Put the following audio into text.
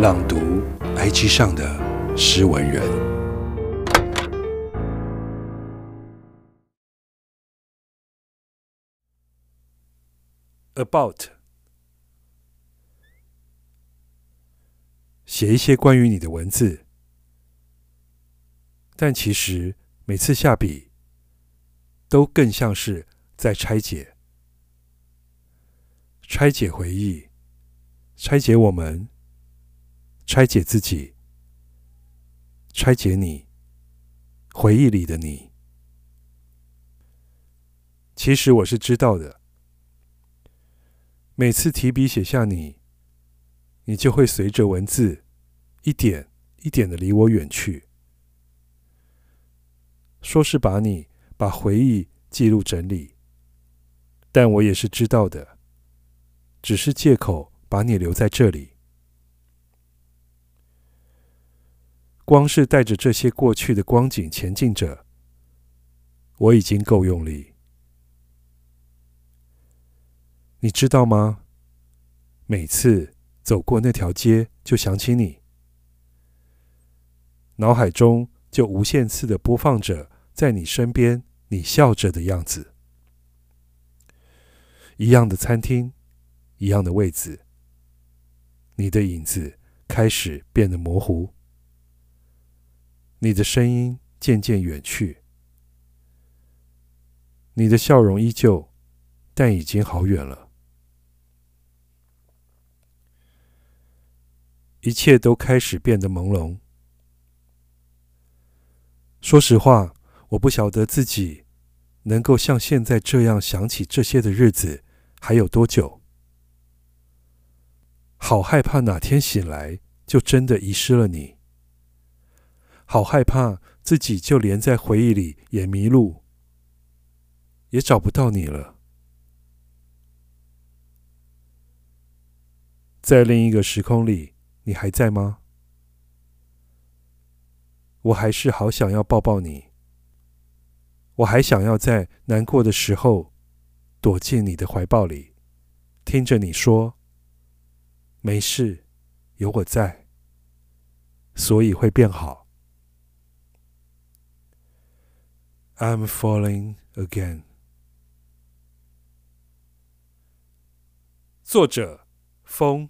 朗读 IG 上的诗文人。About，写一些关于你的文字，但其实每次下笔，都更像是在拆解，拆解回忆，拆解我们。拆解自己，拆解你，回忆里的你。其实我是知道的，每次提笔写下你，你就会随着文字一点一点的离我远去。说是把你把回忆记录整理，但我也是知道的，只是借口把你留在这里。光是带着这些过去的光景前进着，我已经够用力。你知道吗？每次走过那条街，就想起你，脑海中就无限次的播放着在你身边你笑着的样子，一样的餐厅，一样的位子，你的影子开始变得模糊。你的声音渐渐远去，你的笑容依旧，但已经好远了。一切都开始变得朦胧。说实话，我不晓得自己能够像现在这样想起这些的日子还有多久。好害怕哪天醒来就真的遗失了你。好害怕自己就连在回忆里也迷路，也找不到你了。在另一个时空里，你还在吗？我还是好想要抱抱你，我还想要在难过的时候躲进你的怀抱里，听着你说：“没事，有我在，所以会变好。” I'm falling again。作者：风。